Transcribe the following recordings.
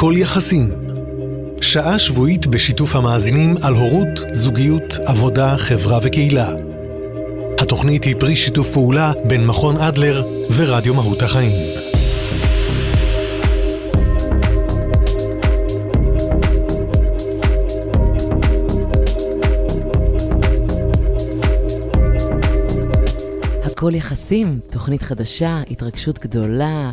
הכל יחסים. שעה שבועית בשיתוף המאזינים על הורות, זוגיות, עבודה, חברה וקהילה. התוכנית היא פרי שיתוף פעולה בין מכון אדלר ורדיו מהות החיים. הכל יחסים, תוכנית חדשה, התרגשות גדולה.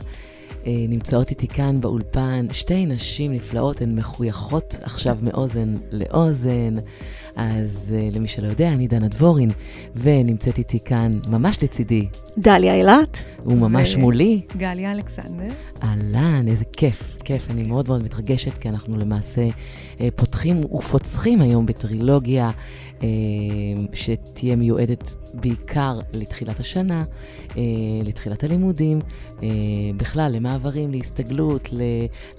אה, נמצאות איתי כאן באולפן שתי נשים נפלאות, הן מחויכות עכשיו מאוזן לאוזן. אז uh, למי שלא יודע, אני דנה דבורין, ונמצאת איתי כאן, ממש לצידי. דליה אילת. הוא ממש ו... מולי. גליה אלכסנדר. אהלן, איזה כיף, כיף. אני מאוד מאוד מתרגשת, כי אנחנו למעשה uh, פותחים ופוצחים היום בטרילוגיה אה, שתהיה מיועדת בעיקר לתחילת השנה, אה, לתחילת הלימודים, אה, בכלל למעברים, להסתגלות,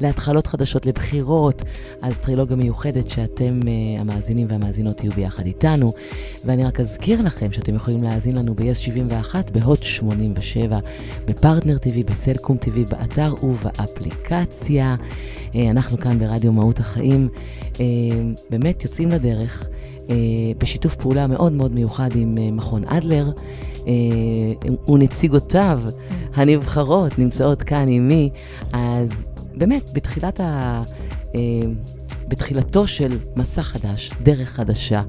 להתחלות חדשות, לבחירות. אז טרילוגיה מיוחדת שאתם, המאזינים והמאזינות, תהיו ביחד איתנו. ואני רק אזכיר לכם שאתם יכולים להאזין לנו ב-yes 71, בהוט 87, בפרטנר TV, בסלקום TV, באתר ובאפליקציה. אנחנו כאן ברדיו מהות החיים. באמת יוצאים לדרך. אה, בשיתוף פעולה מאוד מאוד מיוחד עם אה, מכון אדלר, אה, ונציגותיו הנבחרות נמצאות כאן עימי, אז באמת, בתחילת ה... בתחילתו של מסע חדש, דרך חדשה,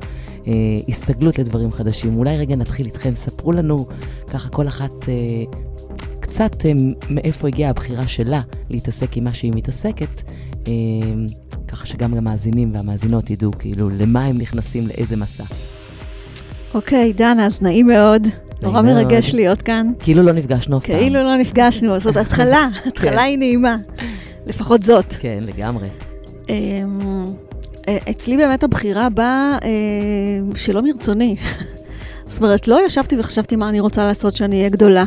הסתגלות לדברים חדשים. אולי רגע נתחיל איתכם, ספרו לנו ככה כל אחת קצת מאיפה הגיעה הבחירה שלה להתעסק עם מה שהיא מתעסקת. ככה שגם המאזינים והמאזינות ידעו כאילו למה הם נכנסים, לאיזה מסע. אוקיי, דנה, אז נעים מאוד. נורא מרגש להיות כאן. כאילו לא נפגשנו אף פעם. כאילו לא נפגשנו, זאת התחלה, התחלה כן. היא נעימה. לפחות זאת. כן, לגמרי. אמ, אה, אצלי באמת הבחירה באה אה, שלא מרצוני. זאת אומרת, לא ישבתי וחשבתי מה אני רוצה לעשות שאני אהיה גדולה.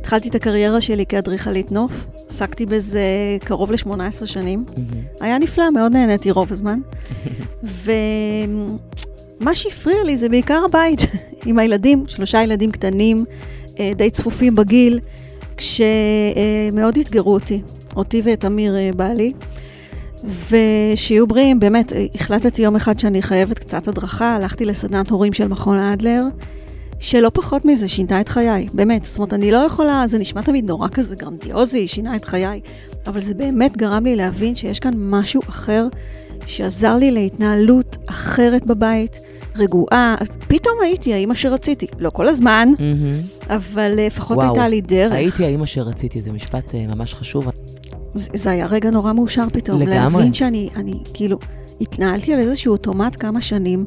התחלתי את הקריירה שלי כאדריכלית נוף, עסקתי בזה קרוב ל-18 שנים. Mm-hmm. היה נפלא, מאוד נהניתי רוב הזמן. ומה שהפריע לי זה בעיקר הבית, עם הילדים, שלושה ילדים קטנים, אה, די צפופים בגיל, כשמאוד אתגרו אותי, אותי ואת אמיר אה, בעלי. ושיהיו בריאים, באמת, החלטתי יום אחד שאני חייבת קצת הדרכה, הלכתי לסדנת הורים של מכון אדלר. שלא פחות מזה שינתה את חיי, באמת. זאת אומרת, אני לא יכולה, זה נשמע תמיד נורא כזה גרנדיוזי, שינה את חיי, אבל זה באמת גרם לי להבין שיש כאן משהו אחר, שעזר לי להתנהלות אחרת בבית, רגועה. אז פתאום הייתי האימא שרציתי. לא כל הזמן, mm-hmm. אבל לפחות וואו, הייתה לי דרך. הייתי האימא שרציתי, זה משפט uh, ממש חשוב. זה, זה היה רגע נורא מאושר פתאום. לגמרי. להבין שאני, אני, כאילו, התנהלתי על איזשהו אוטומט כמה שנים.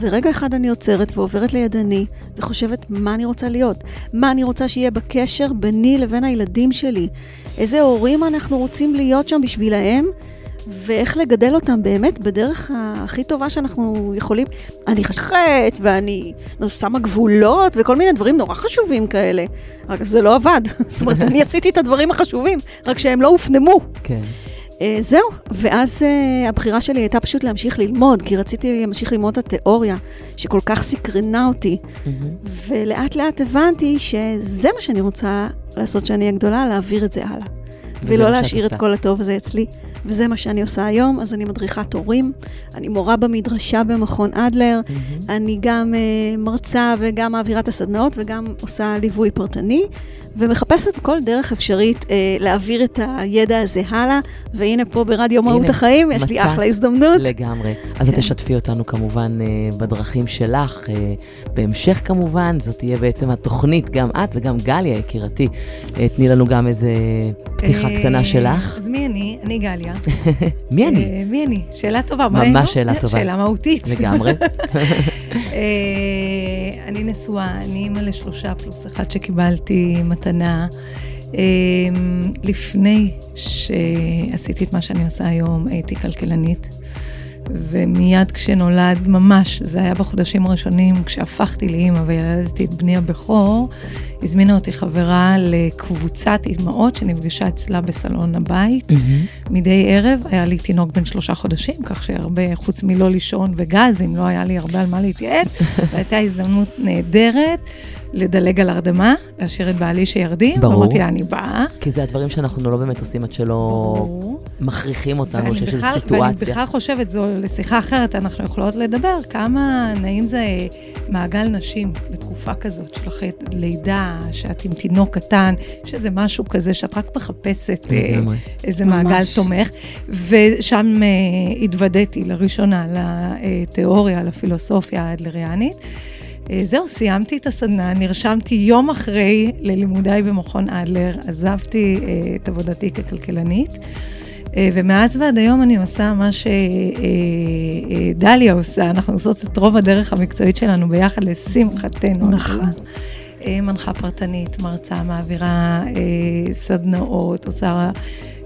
ורגע אחד אני עוצרת ועוברת לידני, וחושבת מה אני רוצה להיות, מה אני רוצה שיהיה בקשר ביני לבין הילדים שלי, איזה הורים אנחנו רוצים להיות שם בשבילהם, ואיך לגדל אותם באמת בדרך הכי טובה שאנחנו יכולים. אני חשכת, ואני שמה גבולות, וכל מיני דברים נורא חשובים כאלה. רק זה לא עבד. זאת אומרת, אני עשיתי את הדברים החשובים, רק שהם לא הופנמו. כן. Uh, זהו, ואז uh, הבחירה שלי הייתה פשוט להמשיך ללמוד, כי רציתי להמשיך ללמוד את התיאוריה, שכל כך סקרנה אותי. Mm-hmm. ולאט לאט הבנתי שזה מה שאני רוצה לעשות כשאני אהיה גדולה, להעביר את זה הלאה. ולא להשאיר את כל הטוב הזה אצלי. וזה מה שאני עושה היום, אז אני מדריכת הורים, אני מורה במדרשה במכון אדלר, mm-hmm. אני גם uh, מרצה וגם מעבירה את הסדנאות וגם עושה ליווי פרטני, ומחפשת כל דרך אפשרית אה, להעביר את הידע הזה הלאה, והנה פה ברדיו מהות החיים, יש לי אחלה הזדמנות. לגמרי. אז כן. את תשתפי אותנו כמובן אה, בדרכים שלך, אה, בהמשך כמובן, זאת תהיה בעצם התוכנית, גם את וגם גליה יקירתי. אה, תני לנו גם איזה פתיחה קטנה שלך. אז מי אני? אני גליה. מי אני? אה, מי אני? שאלה טובה. ממש שאלה טובה. שאלה מהותית. לגמרי. אה, אני נשואה, אני אימא לשלושה פלוס אחד שקיבלתי מתנה. אמ, לפני שעשיתי את מה שאני עושה היום, הייתי כלכלנית. ומיד כשנולד, ממש, זה היה בחודשים הראשונים, כשהפכתי לאימא וילדתי את בני הבכור, הזמינה אותי חברה לקבוצת אימהות שנפגשה אצלה בסלון הבית. Mm-hmm. מדי ערב היה לי תינוק בן שלושה חודשים, כך שהרבה, חוץ מלא לישון וגזים, לא היה לי הרבה על מה להתייעץ, והייתה הזדמנות נהדרת. לדלג על הרדמה, להשאיר את בעלי שירדים. ברור. ואמרתי לה, אני באה. כי זה הדברים שאנחנו לא באמת עושים עד שלא ברור. מכריחים אותנו, שיש איזו בכלל- ואני סיטואציה. בכלל חושבת, זו לשיחה אחרת, אנחנו יכולות לדבר כמה נעים זה מעגל נשים בתקופה כזאת של אחרי לידה, שאת עם תינוק קטן, שזה משהו כזה שאת רק מחפשת אה, לגמרי. איזה ממש. מעגל תומך. ושם אה, התוודעתי לראשונה לתיאוריה, לפילוסופיה האדלריאנית. אה, זהו, סיימתי את הסדנה, נרשמתי יום אחרי ללימודיי במכון אדלר, עזבתי אה, את עבודתי ככלכלנית. אה, ומאז ועד היום אני עושה מה שדליה עושה, אנחנו עושות את רוב הדרך המקצועית שלנו ביחד, לשמחתנו. נכון. מנחה פרטנית, מרצה, מעבירה סדנאות, עושה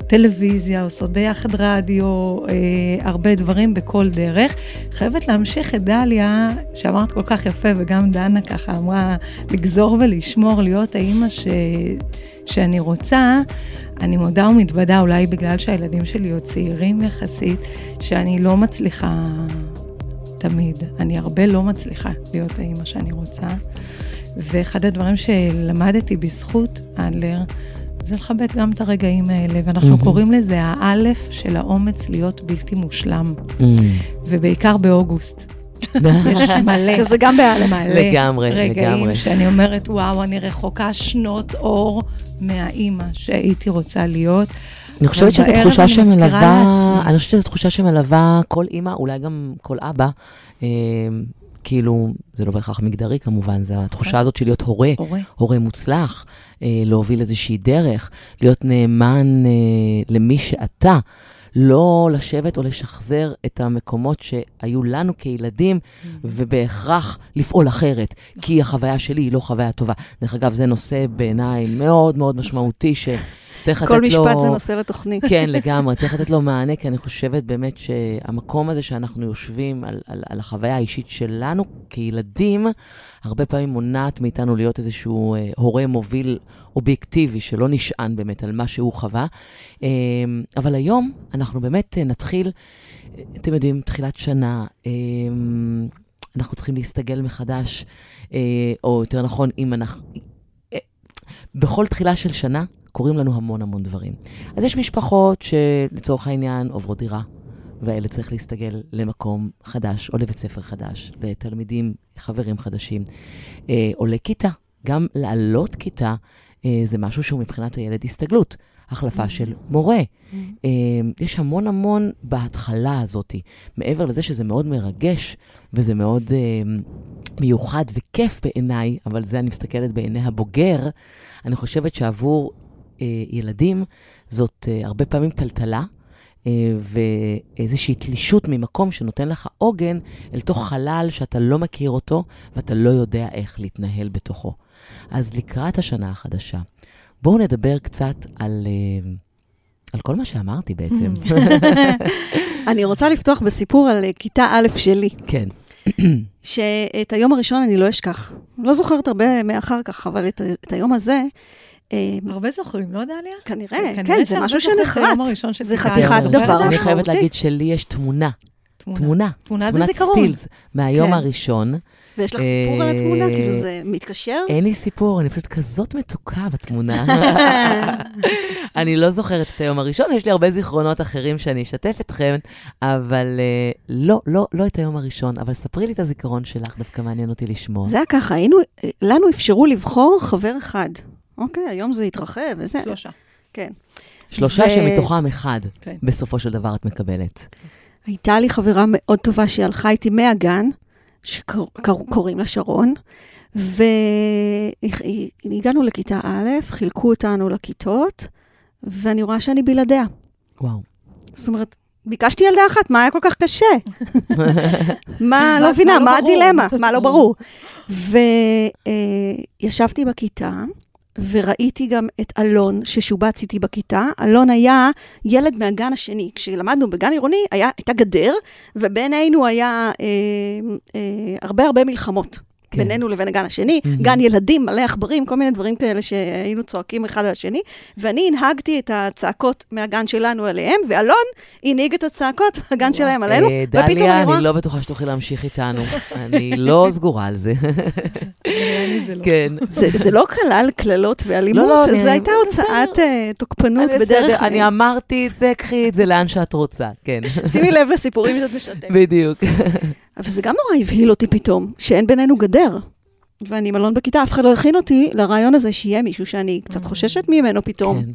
טלוויזיה, עושות ביחד רדיו, אה, הרבה דברים בכל דרך. חייבת להמשיך את דליה, שאמרת כל כך יפה, וגם דנה ככה אמרה, לגזור ולשמור, להיות האימא ש... שאני רוצה. אני מודה ומתוודה, אולי בגלל שהילדים שלי עוד צעירים יחסית, שאני לא מצליחה תמיד. אני הרבה לא מצליחה להיות האימא שאני רוצה. ואחד הדברים שלמדתי בזכות אדלר, זה לחבק גם את הרגעים האלה, ואנחנו מהמם. קוראים לזה האלף של האומץ להיות בלתי מושלם, Mm. ובעיקר באוגוסט. יש מלא, שזה גם באלף. מלא לגמרי, רגעים לגמרי. שאני אומרת, וואו, אני רחוקה שנות אור מהאימא שהייתי רוצה להיות. אני חושבת שזו תחושה שמלווה. אני חושבת שזו תחושה שמלווה כל אימא, אולי גם כל אבא. כאילו, זה לא בהכרח מגדרי כמובן, זה התחושה הזאת של להיות הורה, הורה. הורה מוצלח, אה, להוביל איזושהי דרך, להיות נאמן אה, למי שאתה. לא לשבת או לשחזר את המקומות שהיו לנו כילדים, ובהכרח לפעול אחרת, כי החוויה שלי היא לא חוויה טובה. דרך אגב, זה נושא בעיניי מאוד מאוד משמעותי, שצריך לתת כל לו... משפט זה נושא לתוכנית. כן, לגמרי, צריך לתת לו מענה, כי אני חושבת באמת שהמקום הזה שאנחנו יושבים על, על, על החוויה האישית שלנו כילדים, הרבה פעמים מונעת מאיתנו להיות איזשהו אה, הורה מוביל אובייקטיבי, שלא נשען באמת על מה שהוא חווה. אה, אבל היום אנחנו באמת אה, נתחיל, אה, אתם יודעים, תחילת שנה, אה, אנחנו צריכים להסתגל מחדש, אה, או יותר נכון, אם אנחנו... אה, בכל תחילה של שנה קורים לנו המון המון דברים. אז יש משפחות שלצורך העניין עוברות דירה, והילד צריך להסתגל למקום חדש, או לבית ספר חדש, לתלמידים, חברים חדשים, אה, או לכיתה. גם לעלות כיתה אה, זה משהו שהוא מבחינת הילד הסתגלות. החלפה של מורה. אה, יש המון המון בהתחלה הזאת, מעבר לזה שזה מאוד מרגש, וזה מאוד אה, מיוחד וכיף בעיניי, אבל זה אני מסתכלת בעיני הבוגר, אני חושבת שעבור אה, ילדים זאת אה, הרבה פעמים טלטלה. אה, ואיזושהי תלישות ממקום שנותן לך עוגן אל תוך חלל שאתה לא מכיר אותו ואתה לא יודע איך להתנהל בתוכו. אז לקראת השנה החדשה, בואו נדבר קצת על, אה, על כל מה שאמרתי בעצם. אני רוצה לפתוח בסיפור על כיתה א' שלי, כן, שאת היום הראשון אני לא אשכח. לא זוכרת הרבה מאחר כך, אבל את, את היום הזה, הרבה זוכרים, לא דליה? כנראה, כן, זה משהו שנחרט. זה חתיכת. דבר זוכרת? אני חייבת משמעותי. להגיד שלי יש תמונה, תמונה. תמונה, זה תמונת זיכרון. סטילס, מהיום כן. הראשון. ויש לך סיפור על אה, התמונה? כאילו זה מתקשר? אין לי סיפור, אני פשוט כזאת מתוקה בתמונה. אני לא זוכרת את היום הראשון, יש לי הרבה זיכרונות אחרים שאני אשתף אתכם, אבל אה, לא, לא, לא את היום הראשון. אבל ספרי לי את הזיכרון שלך, דווקא מעניין אותי לשמוע. זה היה ככה, היינו, אה, לנו אפשרו לבחור חבר אחד. אוקיי, היום זה התרחב וזה. שלושה. כן. שלושה ו- שמתוכם אחד, כן. בסופו של דבר את מקבלת. הייתה לי חברה מאוד טובה שהלכה איתי מהגן, שקוראים לה שרון, והגענו לכיתה א', חילקו אותנו לכיתות, ואני רואה שאני בלעדיה. וואו. זאת אומרת, ביקשתי ילדה אחת, מה היה כל כך קשה? מה, לא מבינה, מה לא? הדילמה? מה לא ברור? וישבתי בכיתה, וראיתי גם את אלון, ששובץ איתי בכיתה. אלון היה ילד מהגן השני. כשלמדנו בגן עירוני, היה, הייתה גדר, ובינינו היה אה, אה, הרבה הרבה מלחמות. כן. בינינו לבין הגן השני, מהמם. גן ילדים, מלא עכברים, כל מיני דברים כאלה שהיינו צועקים אחד על השני, ואני הנהגתי את הצעקות מהגן שלנו אליהם, ואלון הנהיג את הצעקות מהגן שלהם עלינו, אה, ופתאום דליה, אני רואה... אני לא בטוחה שתוכלי להמשיך איתנו. אני לא סגורה על זה. לא. כן. זה, זה לא כלל קללות ואלימות, לא, לא, זו אני- הייתה. הוצאת אה, תוקפנות אני בדרך... אני אמרתי את זה, קחי את זה לאן שאת רוצה, כן. שימי לב לסיפורים שאת משתפת. בדיוק. אבל זה גם נורא הבהיל אותי פתאום, שאין בינינו גדר. ואני עם אלון בכיתה, אף אחד לא הכין אותי לרעיון הזה שיהיה מישהו שאני קצת חוששת ממנו פתאום. כן.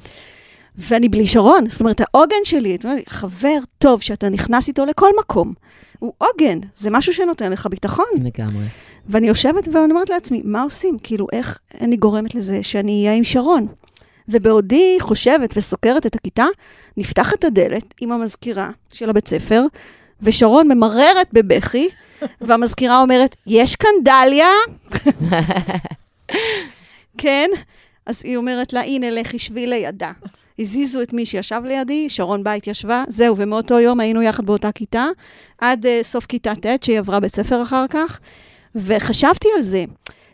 ואני בלי שרון. זאת אומרת, העוגן שלי, את אומרת, חבר טוב שאתה נכנס איתו לכל מקום, הוא עוגן, זה משהו שנותן לך ביטחון. לגמרי. ואני יושבת ואני אומרת לעצמי, מה עושים? כאילו, איך אני גורמת לזה שאני אהיה עם שרון? ובעודי חושבת וסוקרת את הכיתה, נפתחת הדלת עם המזכירה של הבית ספר, ושרון ממררת בבכי, והמזכירה אומרת, יש כאן דליה? כן? אז היא אומרת לה, הנה, לכי שבי לידה. הזיזו את מי שישב לידי, שרון בית ישבה, זהו, ומאותו יום היינו יחד באותה כיתה, עד uh, סוף כיתה ט', שהיא עברה בית ספר אחר כך. וחשבתי על זה,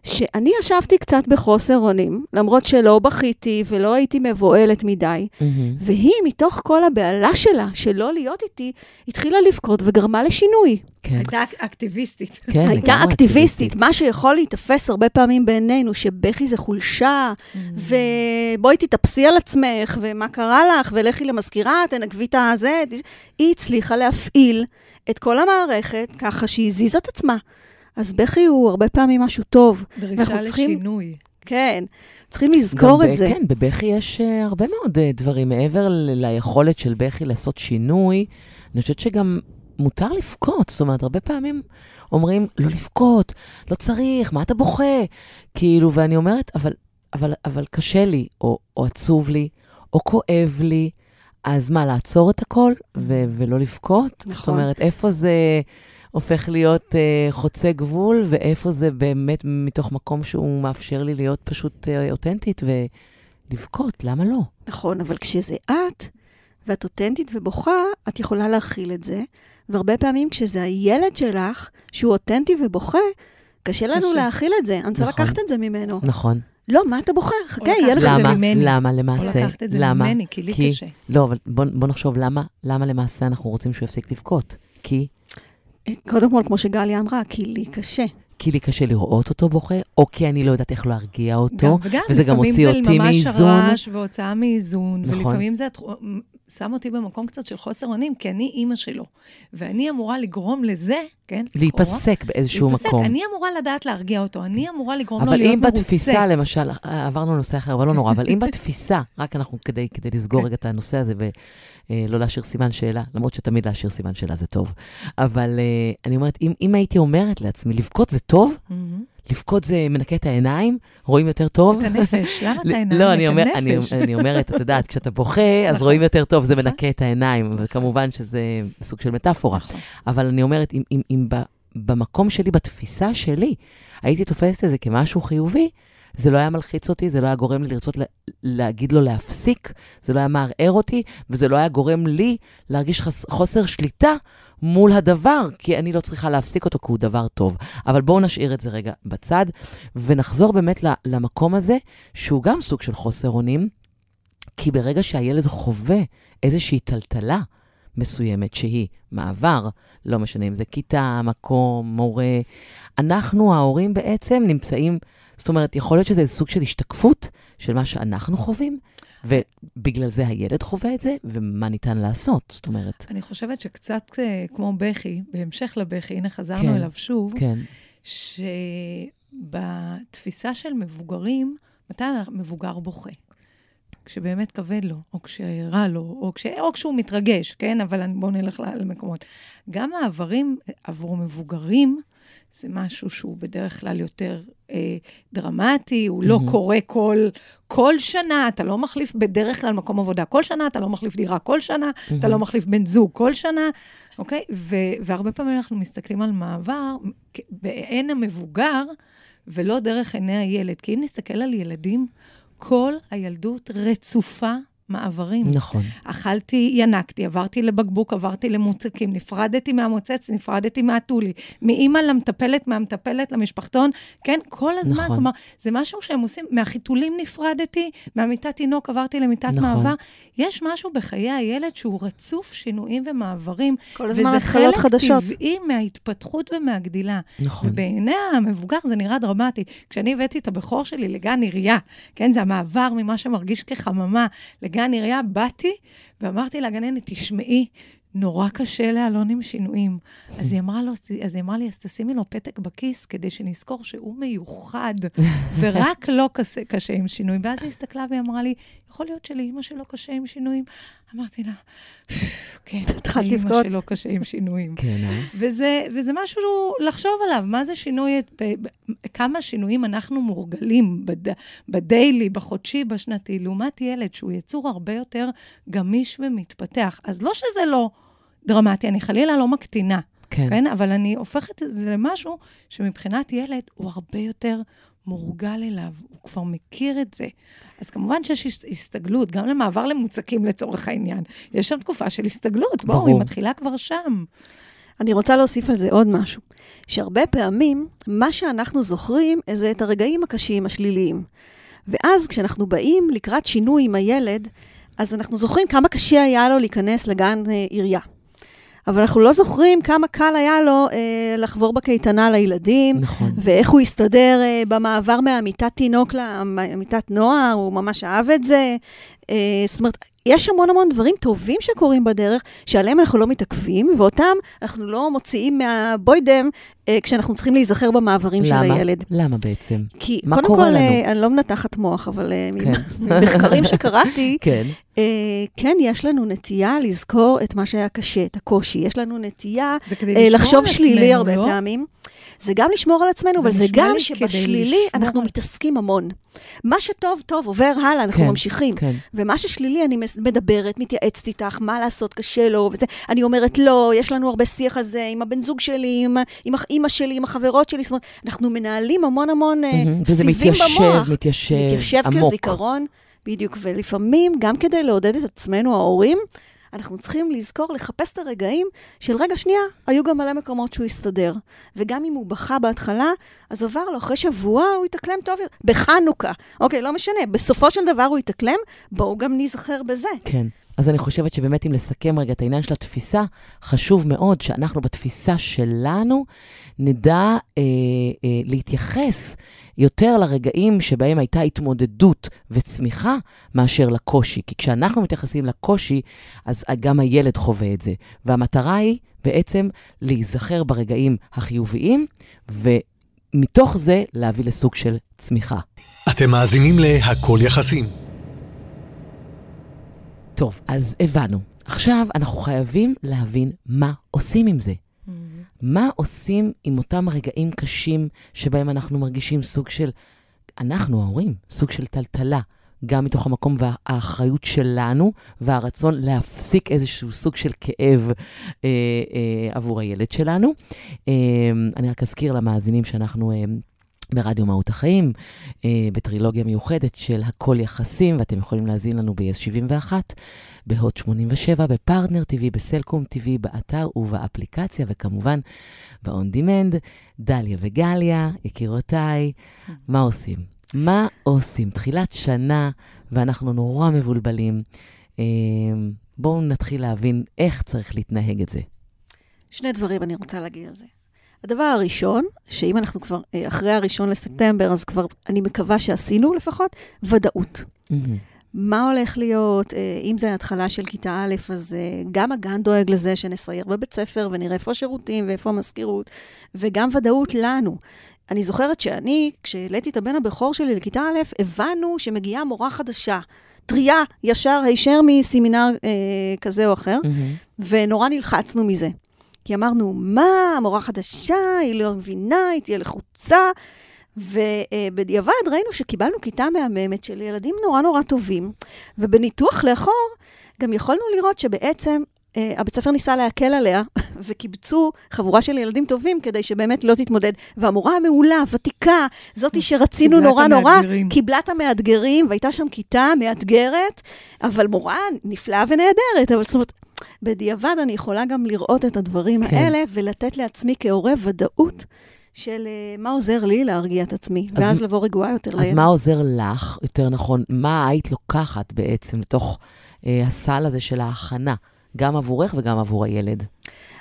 שאני ישבתי קצת בחוסר אונים, למרות שלא בכיתי ולא הייתי מבוהלת מדי, מהמם. והיא, מתוך כל הבהלה שלה, שלא להיות איתי, התחילה לבכות וגרמה לשינוי. כן, הייתה אק- אקטיביסטית. כן, הייתה לגמרי אקטיביסטית, מה שיכול להיתפס הרבה פעמים בעינינו, שבכי זה חולשה, ובואי תתאפסי על עצמך, ומה קרה לך, ולכי למזכירה, תנגבי את הזה. היא הצליחה להפעיל את כל המערכת ככה שהיא הזיזה את עצמה. אז בכי הוא הרבה פעמים משהו טוב. דרישה צריכים- לשינוי. כן, צריכים לזכור את ב- זה. כן, בבכי יש אה, הרבה מאוד אה, דברים. מעבר ל- ליכולת של בכי לעשות שינוי, אני חושבת שגם מותר לבכות. זאת אומרת, הרבה פעמים אומרים, לא לבכות, לא צריך, מה אתה בוכה? כאילו, ואני אומרת, אבל, אבל, אבל קשה לי, או, או עצוב לי, או כואב לי, אז מה, לעצור את הכל ו- ולא לבכות? זאת נכון. אומרת, איפה זה הופך להיות uh, חוצה גבול, ואיפה זה באמת מתוך מקום שהוא מאפשר לי להיות פשוט uh, אותנטית ולבכות, למה לא? נכון, אבל כשזה את, ואת אותנטית ובוכה, את יכולה להכיל את זה. והרבה פעמים כשזה הילד שלך, שהוא אותנטי ובוכה, קשה לנו קשה. להכיל את זה. אני רוצה נכון. לקחת את זה ממנו. נכון. לא, מה אתה בוכה? חכה, יהיה את לך... זה למה? ממני. למה או למעשה? לקחת את זה למה? ממני, כי לי כי- קשה. לא, אבל בוא, בוא נחשוב, למה, למה למעשה אנחנו רוצים שהוא יפסיק לבכות? כי, קודם כל, כמו שגליה אמרה, כי לי קשה. כי לי קשה לראות אותו בוכה, או כי אני לא יודעת איך להרגיע גם אותו, וגם, וזה גם לפעמים הוציא זה אותי ממש מאיזון. הרעש והוצאה מאיזון, נכון. ולפעמים זה שם אותי במקום קצת של חוסר אונים, כי אני אימא שלו. ואני אמורה לגרום לזה, כן? להיפסק באיזשהו להיפסק. מקום. אני אמורה לדעת להרגיע אותו, אני אמורה לגרום לו אבל להיות אם מרוצה. בתפיסה, למשל, אה, עברנו לנושא אחר, אבל לא נורא, אבל אם בתפיסה, רק אנחנו כדי, כדי לסגור כן. רגע את הנושא הזה ולא להשאיר סימן שאלה, למרות שתמיד להשאיר סימן שאלה זה טוב, אבל אה, אני אומרת, אם, אם הייתי אומרת לעצמי, לבכות זה טוב, מהמם. לבכות זה מנקה את העיניים, רואים יותר טוב. את הנפש, למה את העיניים? לא, אני, אומר, אני. אני אומרת, את יודעת, כשאתה בוכה, אז נכון. רואים יותר טוב, זה נכון. מנקה את העיניים, וכמובן שזה סוג של מטאפורה. נכון. אבל אני אומרת, אם, אם, אם ב, במקום שלי, בתפיסה שלי, הייתי תופסת את זה כמשהו חיובי, זה לא היה מלחיץ אותי, זה לא היה גורם לי לרצות לה, להגיד לו להפסיק, זה לא היה מערער אותי, וזה לא היה גורם לי להרגיש חס, חוסר שליטה מול הדבר, כי אני לא צריכה להפסיק אותו, כי הוא דבר טוב. אבל בואו נשאיר את זה רגע בצד, ונחזור באמת למקום הזה, שהוא גם סוג של חוסר אונים, כי ברגע שהילד חווה איזושהי טלטלה מסוימת, שהיא מעבר, לא משנה אם זה כיתה, מקום, מורה, אנחנו, ההורים בעצם, נמצאים, זאת אומרת, יכול להיות שזה סוג של השתקפות של מה שאנחנו חווים, ובגלל זה הילד חווה את זה, ומה ניתן לעשות, זאת אומרת. אני חושבת שקצת אה, כמו בכי, בהמשך לבכי, הנה חזרנו כן. אליו שוב, כן, שבתפיסה של מבוגרים, מתי המבוגר בוכה? כשבאמת כבד לו, או כשרע לו, או, כש... או כשהוא מתרגש, כן? אבל בואו נלך למקומות. גם מעברים עבור מבוגרים, זה משהו שהוא בדרך כלל יותר אה, דרמטי, הוא לא מהמם. קורה כל, כל שנה, אתה לא מחליף בדרך כלל מקום עבודה כל שנה, אתה לא מחליף דירה כל שנה, אתה לא מחליף בן זוג כל שנה, אוקיי? ו- והרבה פעמים אנחנו מסתכלים על מעבר בעין המבוגר, ולא דרך עיני הילד. כי אם נסתכל על ילדים, כל הילדות רצופה מעברים. נכון. אכלתי, ינקתי, עברתי לבקבוק, עברתי למוצקים, נפרדתי מהמוצץ, נפרדתי מהטולי, מאימא למטפלת, מהמטפלת למשפחתון, כן? כל הזמן, נכון. כלומר, זה משהו שהם עושים, מהחיתולים נפרדתי, מהמיטת תינוק עברתי למיטת נכון. מעבר. יש משהו בחיי הילד שהוא רצוף שינויים ומעברים. כל הזמן התחלות חדשות. וזה חלק טבעי מההתפתחות ומהגדילה. נכון. ובעיני המבוגר זה נראה דרמטי. כשאני הבאתי את הבכור שלי לגן עירייה, כן, זה המעבר ממה שמרגיש כחממה לגן עירייה, באתי ואמרתי לגננת, תשמעי, נורא קשה לאלון עם שינויים. אז היא אמרה, לו, אז היא אמרה לי, אז תשימי לו פתק בכיס כדי שנזכור שהוא מיוחד, ורק לו קשה, קשה עם שינויים. ואז היא הסתכלה והיא אמרה לי, יכול להיות שלאימא שלו קשה עם שינויים? אמרתי לה, כן, התחלת לאימא לבכות. שלו קשה עם שינויים. כן, אה? וזה, וזה משהו לחשוב עליו, מה זה שינוי, כמה שינויים אנחנו מורגלים בד, בדיילי, בחודשי, בשנתי, לעומת ילד שהוא יצור הרבה יותר גמיש ומתפתח. אז לא שזה לא דרמטי, אני חלילה לא מקטינה, כן. כן? אבל אני הופכת את זה למשהו שמבחינת ילד הוא הרבה יותר מורגל אליו, הוא כבר מכיר את זה. אז כמובן שיש הס- הסתגלות, גם למעבר למוצקים לצורך העניין. יש שם תקופה של הסתגלות, בואו. היא מתחילה כבר שם. אני רוצה להוסיף על זה עוד משהו. שהרבה פעמים, מה שאנחנו זוכרים, זה את הרגעים הקשים, השליליים. ואז כשאנחנו באים לקראת שינוי עם הילד, אז אנחנו זוכרים כמה קשה היה לו להיכנס לגן אה, עירייה. אבל אנחנו לא זוכרים כמה קל היה לו אה, לחבור בקייטנה לילדים, נכון. ואיך הוא הסתדר אה, במעבר מהמיטת תינוק למיטת נוער, הוא ממש אהב את זה. אה, זאת אומרת, יש המון המון דברים טובים שקורים בדרך, שעליהם אנחנו לא מתעכבים, ואותם אנחנו לא מוציאים מהבוידם אה, כשאנחנו צריכים להיזכר במעברים של למה? הילד. למה בעצם? כי מה קודם קורה כל, לנו? אה, אני לא מנתחת מוח, אבל אה, כן. ממחקרים שקראתי, כן. אה, כן, יש לנו נטייה לזכור את מה שהיה קשה, את הקושי. יש לנו נטייה אה, לחשוב על שלילי הרבה לא? פעמים. זה גם לשמור על עצמנו, זה אבל זה גם שבשלילי אנחנו מתעסקים המון. מה שטוב, טוב, עובר הלאה, אנחנו כן, ממשיכים. כן. ומה ששלילי, אני מדברת, מתייעצת איתך, מה לעשות, קשה לו, וזה. אני אומרת, לא, יש לנו הרבה שיח על זה עם הבן זוג שלי, עם, עם האימא שלי, עם החברות שלי. זאת אומרת, אנחנו מנהלים המון המון. וזה סיבים מתיישב, במוח. מתיישב זה מתיישב עמוק. כזיכרון, בדיוק. ולפעמים, גם כדי לעודד את עצמנו, ההורים, אנחנו צריכים לזכור, לחפש את הרגעים של רגע, שנייה, היו גם מלא מקומות שהוא הסתדר. וגם אם הוא בכה בהתחלה, אז עבר לו, אחרי שבוע הוא התאקלם טוב. בחנוכה, אוקיי, לא משנה, בסופו של דבר הוא התאקלם, בואו גם ניזכר בזה. כן. אז אני חושבת שבאמת אם לסכם רגע את העניין של התפיסה, חשוב מאוד שאנחנו בתפיסה שלנו נדע אה, אה, להתייחס יותר לרגעים שבהם הייתה התמודדות וצמיחה מאשר לקושי. כי כשאנחנו מתייחסים לקושי, אז גם הילד חווה את זה. והמטרה היא בעצם להיזכר ברגעים החיוביים, ומתוך זה להביא לסוג של צמיחה. אתם מאזינים ל"הכל יחסים". טוב, אז הבנו. עכשיו אנחנו חייבים להבין מה עושים עם זה. מה עושים עם אותם רגעים קשים שבהם אנחנו מרגישים סוג של, אנחנו ההורים, סוג של טלטלה, גם מתוך המקום והאחריות שלנו והרצון להפסיק איזשהו סוג של כאב אה, אה, עבור הילד שלנו. אה, אני רק אזכיר למאזינים שאנחנו... אה, ברדיו מהות החיים, אה, בטרילוגיה מיוחדת של הכל יחסים, ואתם יכולים להזין לנו ב-yes 71, בהוט 87, בפרטנר TV, בסלקום TV, באתר ובאפליקציה, וכמובן ב-on demand. דליה וגליה, יקירותיי, מה עושים? מה עושים? תחילת שנה, ואנחנו נורא מבולבלים. אה, בואו נתחיל להבין איך צריך להתנהג את זה. שני דברים אני רוצה להגיד על זה. הדבר הראשון, שאם אנחנו כבר אה, אחרי הראשון לספטמבר, אז כבר אני מקווה שעשינו לפחות, ודאות. מה הולך להיות, אה, אם זה התחלה של כיתה א', אז אה, גם הגן דואג לזה שנסייר בבית ספר ונראה איפה השירותים ואיפה המזכירות, וגם ודאות לנו. אני זוכרת שאני, כשהעליתי את הבן הבכור שלי לכיתה א', הבנו שמגיעה מורה חדשה, טריה, ישר, הישר מסמינר אה, כזה או אחר, מהמם. ונורא נלחצנו מזה. כי אמרנו, מה, מורה חדשה, היא לא מבינה, היא תהיה לחוצה. ובדיעבד ראינו שקיבלנו כיתה מהממת של ילדים נורא נורא טובים, ובניתוח לאחור גם יכולנו לראות שבעצם אה, הבית ספר ניסה להקל עליה, וקיבצו חבורה של ילדים טובים כדי שבאמת לא תתמודד. והמורה המעולה, הוותיקה, זאתי שרצינו קיבלה נורא נורא. קיבלה את המאתגרים, והייתה שם כיתה מאתגרת, אבל מורה נפלאה ונהדרת. אבל זאת אומרת, בדיעבד אני יכולה גם לראות את הדברים כן. האלה, ולתת לעצמי כהורה ודאות של אה, מה עוזר לי להרגיע את עצמי, אז ואז לבוא רגועה יותר אז לילד. מה עוזר לך, יותר נכון, מה היית לוקחת בעצם לתוך אה, הסל הזה של ההכנה, גם עבורך וגם עבור הילד?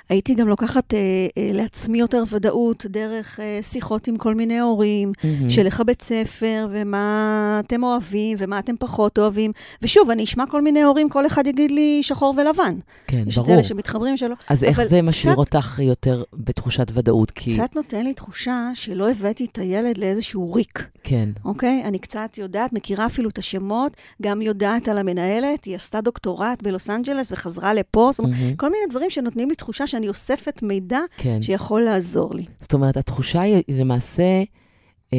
הייתי גם לוקחת אה, אה, לעצמי יותר ודאות דרך אה, שיחות עם כל מיני הורים, מהמם. של איך הבית ספר, ומה אתם אוהבים, ומה אתם פחות אוהבים. ושוב, אני אשמע כל מיני הורים, כל אחד יגיד לי שחור ולבן. כן, יש את ברור. אלה שמתחברים שלא. אז איך זה משאיר קצת- אותך יותר בתחושת ודאות? כי... קצת נותן לי תחושה שלא הבאתי את הילד לאיזשהו ריק, כן, אוקיי? אני קצת יודעת, מכירה אפילו את השמות, גם יודעת על המנהלת, היא עשתה דוקטורט בלוס אנג'לס וחזרה לפה, זאת אומרת, מהמם. כל מיני דברים שנותנים לי תחושה שאני אוספת מידע כן. שיכול לעזור לי. זאת אומרת, התחושה היא למעשה, אה,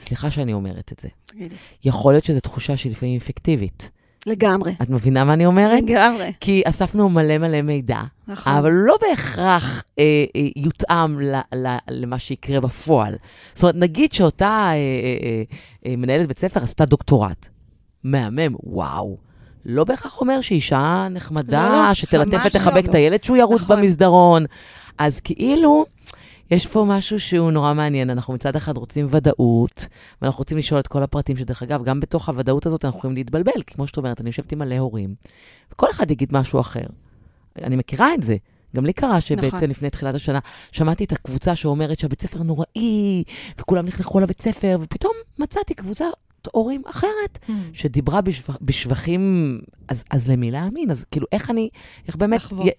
סליחה שאני אומרת את זה, תגידי. יכול להיות שזו תחושה שהיא לפעמים אפקטיבית. לגמרי. את מבינה מה אני אומרת? לגמרי. כי אספנו מלא מלא מידע, נכון. אבל לא בהכרח אה, אה, יותאם ל, ל, למה שיקרה בפועל. זאת אומרת, נגיד שאותה אה, אה, אה, אה, מנהלת בית ספר עשתה דוקטורט. מהמם, וואו. לא בהכרח אומר שאישה נחמדה, לא, לא, שתלטף ותחבק לא. את הילד שהוא ירוץ נכון. במסדרון. אז כאילו, יש פה משהו שהוא נורא מעניין. אנחנו מצד אחד רוצים ודאות, ואנחנו רוצים לשאול את כל הפרטים, שדרך אגב, גם בתוך הוודאות הזאת אנחנו יכולים להתבלבל, כי כמו שאת אומרת, אני יושבת עם מלא הורים, וכל אחד יגיד משהו אחר. אני מכירה את זה. גם לי קרה שבעצם נכון. לפני תחילת השנה, שמעתי את הקבוצה שאומרת שהבית ספר נוראי, וכולם נכנסו לבית ספר, ופתאום מצאתי קבוצת הורים אחרת, שדיברה בשבח, בשבחים, אז, אז למי להאמין? אז כאילו, איך אני, איך באמת. י-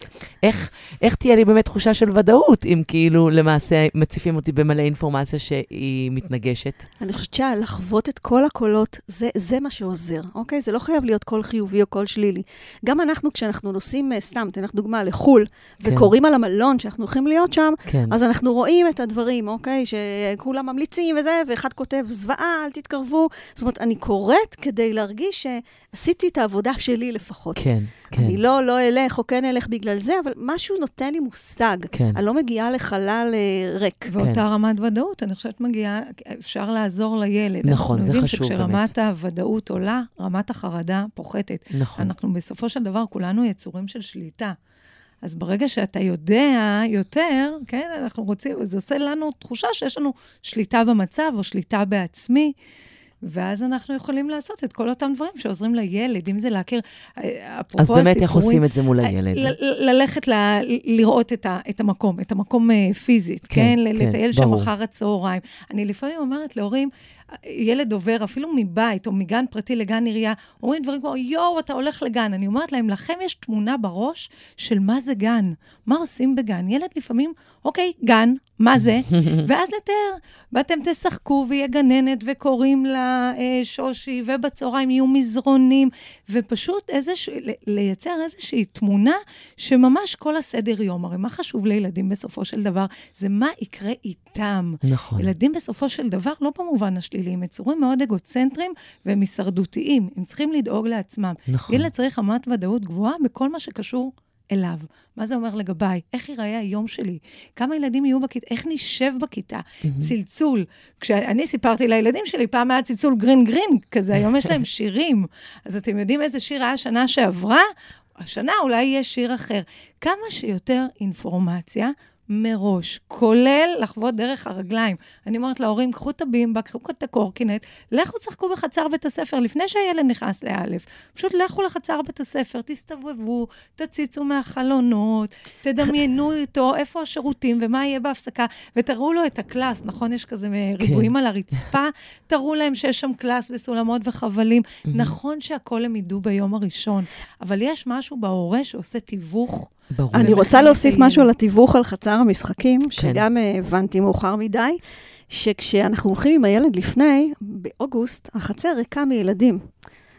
איך, איך תהיה לי באמת תחושה של ודאות, אם כאילו למעשה מציפים אותי במלא אינפורמציה שהיא מתנגשת? אני חושבת שלחוות את כל הקולות, זה, זה מה שעוזר, אוקיי? זה לא חייב להיות קול חיובי או קול שלילי. גם אנחנו, כשאנחנו נוסעים, אה, סתם, אתן לך דוגמה, לחו"ל, כן. וקוראים על המלון שאנחנו הולכים להיות שם, כן. אז אנחנו רואים את הדברים, אוקיי? שכולם ממליצים וזה, ואחד כותב, זוועה, אל תתקרבו. זאת אומרת, אני קוראת כדי להרגיש שעשיתי את העבודה שלי לפחות. כן, כן. אני לא, לא אלך או כן אלך בגלל זה, אבל משהו נותן לי מושג. כן. אני לא מגיעה לחלל אה, ריק. ואותה כן. רמת ודאות, אני חושבת מגיעה, אפשר לעזור לילד. נכון, זה חשוב אנחנו יודעים שכשרמת הוודאות עולה, רמת החרדה פוחתת. נכון. אנחנו בסופו של דבר, כולנו יצורים של שליטה. אז ברגע שאתה יודע יותר, כן, אנחנו רוצים, זה עושה לנו תחושה שיש לנו שליטה במצב או שליטה בעצמי. ואז אנחנו יכולים לעשות את כל אותם דברים שעוזרים לילד, אם זה להכיר, אה, אפרופו אז באמת, איך עושים את זה מול הילד? ל- ללכת ל- לראות את, ה, את המקום, את המקום אה, פיזית, כן, כן? כן, לטייל שם. אחר הצהריים. אני לפעמים אומרת להורים, ילד עובר אפילו מבית או מגן פרטי לגן עירייה, אומרים דברים כמו, יואו, אתה הולך לגן. אני אומרת להם, לכם יש תמונה בראש של מה זה גן, מה עושים בגן. ילד לפעמים, אוקיי, גן, מה זה? ואז לתאר. ואתם תשחקו ויהיה גננת וקוראים לה אה, שושי, ובצהריים יהיו מזרונים, ופשוט איזוש... לייצר איזושהי תמונה שממש כל הסדר יום. הרי מה חשוב לילדים בסופו של דבר? זה מה יקרה איתם. נכון. ילדים בסופו של דבר, לא במובן השלילי, הם יצורים מאוד אגוצנטריים והם הישרדותיים. הם צריכים לדאוג לעצמם. נכון. ילד צריך רמת ודאות גבוהה בכל מה שקשור אליו. מה זה אומר לגביי? איך ייראה היום שלי? כמה ילדים יהיו בכיתה? איך נשב בכיתה? צלצול. כשאני סיפרתי לילדים שלי, פעם היה צלצול גרין גרין כזה, היום יש להם שירים. אז אתם יודעים איזה שיר היה שנה שעברה? השנה אולי יהיה שיר אחר. כמה שיותר אינפורמציה מראש, כולל לחוות דרך הרגליים. אני אומרת להורים, קחו את הבימבה, קחו את הקורקינט, לכו תשחקו בחצר בית הספר לפני שהילד נכנס לאלף. פשוט לכו לחצר בית הספר, תסתובבו, תציצו מהחלונות, תדמיינו איתו איפה השירותים ומה יהיה בהפסקה, ותראו לו את הקלאס, נכון? יש כזה ריבועים על הרצפה, תראו להם שיש שם קלאס וסולמות וחבלים. נכון שהכל הם ידעו ביום הראשון, אבל יש משהו בהורה שעושה תיווך. ברור. אני רוצה להוסיף. משהו על התיווך על חצר המשחקים, שגם אה, הבנתי מאוחר מדי, שכשאנחנו הולכים עם הילד לפני, באוגוסט, החצר ריקה מילדים.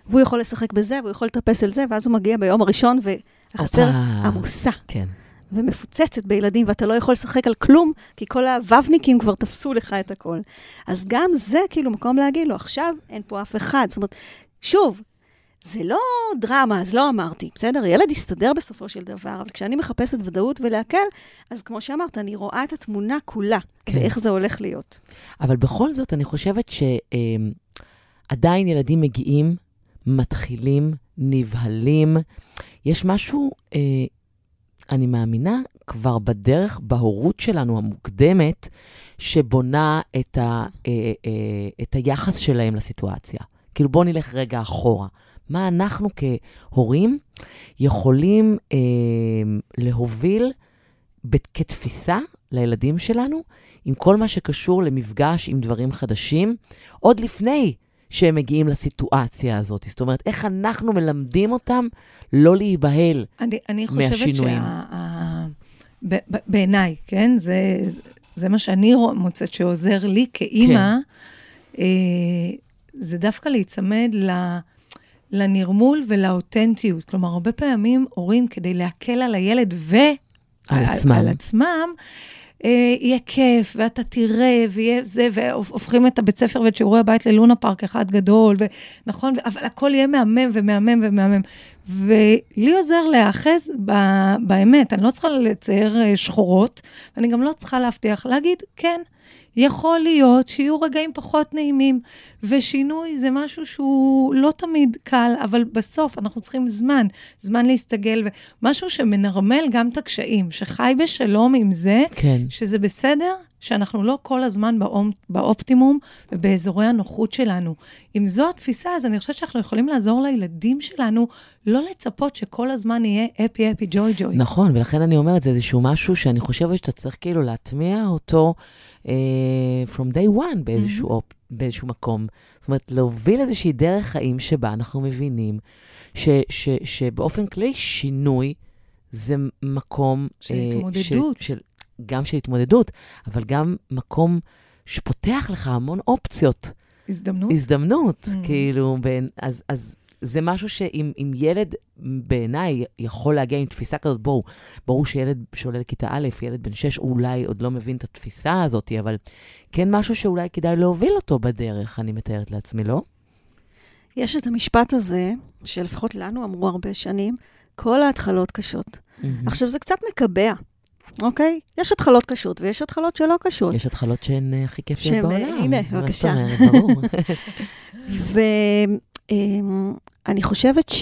והוא יכול לשחק בזה, והוא יכול לטפס על זה, ואז הוא מגיע ביום הראשון, והחצר הופה. עמוסה כן. ומפוצצת בילדים, ואתה לא יכול לשחק על כלום, כי כל הוובניקים כבר תפסו לך את הכל. אז גם זה כאילו מקום להגיד לו, עכשיו אין פה אף אחד. זאת אומרת, שוב, זה לא דרמה, אז לא אמרתי, בסדר? ילד יסתדר בסופו של דבר, אבל כשאני מחפשת ודאות ולהקל, אז כמו שאמרת, אני רואה את התמונה כולה, כן. ואיך זה הולך להיות. אבל בכל זאת, אני חושבת שעדיין ילדים מגיעים, מתחילים, נבהלים. יש משהו, אה, אני מאמינה, כבר בדרך, בהורות שלנו המוקדמת, שבונה את, ה, אה, אה, את היחס שלהם לסיטואציה. כאילו, בואו נלך רגע אחורה. מה אנחנו כהורים יכולים אה, להוביל כתפיסה לילדים שלנו, עם כל מה שקשור למפגש עם דברים חדשים, עוד לפני שהם מגיעים לסיטואציה הזאת. זאת אומרת, איך אנחנו מלמדים אותם לא להיבהל. אני, אני חושבת מהשינויים. שבעיניי, כן? זה, זה מה שאני מוצאת שעוזר לי כאימא, כן. אה, זה דווקא להיצמד ל... לנרמול ולאותנטיות. כלומר, הרבה פעמים הורים, כדי להקל על הילד ו... על עצמם. על עצמם, אה, יהיה כיף, ואתה תראה, ויהיה זה, והופכים את הבית ספר ואת שיעורי הבית ללונה פארק אחד גדול, ונכון, אבל הכל יהיה מהמם ומהמם ומהמם. ולי עוזר להיאחז באמת, אני לא צריכה לצייר אה, שחורות, ואני גם לא צריכה להבטיח, להגיד, כן, יכול להיות שיהיו רגעים פחות נעימים, ושינוי זה משהו שהוא לא תמיד קל, אבל בסוף אנחנו צריכים זמן, זמן להסתגל, ומשהו שמנרמל גם את הקשיים, שחי בשלום עם זה, כן. שזה בסדר שאנחנו לא כל הזמן באום, באופטימום ובאזורי הנוחות שלנו. אם זו התפיסה, אז אני חושבת שאנחנו יכולים לעזור לילדים שלנו לא לצפות שכל הזמן יהיה אפי אפי ג'וי ג'וי. נכון, ולכן אני אומרת, זה איזשהו משהו שאני חושבת שאתה צריך כאילו להטמיע אותו from day one באיזשהו, mm-hmm. באיזשהו מקום. זאת אומרת, להוביל איזושהי דרך חיים שבה אנחנו מבינים ש, ש, שבאופן כללי שינוי זה מקום... של אה, התמודדות. של, של, גם של התמודדות, אבל גם מקום שפותח לך המון אופציות. הזדמנות. הזדמנות, Mm. כאילו, בין, אז, אז זה משהו שאם אם ילד, בעיניי, יכול להגיע עם תפיסה כזאת, בואו, ברור שילד שעולה לכיתה א', ילד בן שש, הוא אולי עוד לא מבין את התפיסה הזאת, אבל כן משהו שאולי כדאי להוביל אותו בדרך, אני מתארת לעצמי, לא? יש את המשפט הזה, שלפחות לנו אמרו הרבה שנים, כל ההתחלות קשות. עכשיו, זה קצת מקבע, אוקיי? יש התחלות קשות ויש התחלות שלא קשות. יש התחלות שהן אה, הכי כיפיות שהן, בעולם. הנה, מה בבקשה. זאת אומרת, ברור. ואני חושבת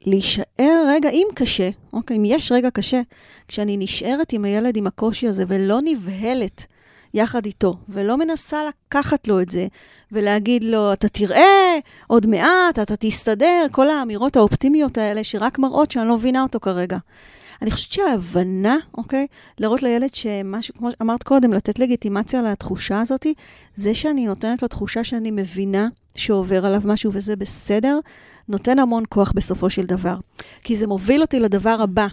שלהישאר רגע, אם קשה, אוקיי, אם יש רגע קשה, כשאני נשארת עם הילד עם הקושי הזה ולא נבהלת יחד איתו, ולא מנסה לקחת לו את זה, ולהגיד לו, אתה תראה, עוד מעט, אתה תסתדר, כל האמירות האופטימיות האלה שרק מראות שאני לא מבינה אותו כרגע. אני חושבת שההבנה, אוקיי, להראות לילד שמשהו, כמו שאמרת קודם, לתת לגיטימציה לתחושה הזאת, זה שאני נותנת לו תחושה שאני מבינה שעובר עליו משהו וזה בסדר, נותן המון כוח בסופו של דבר. כי זה מוביל אותי לדבר הבא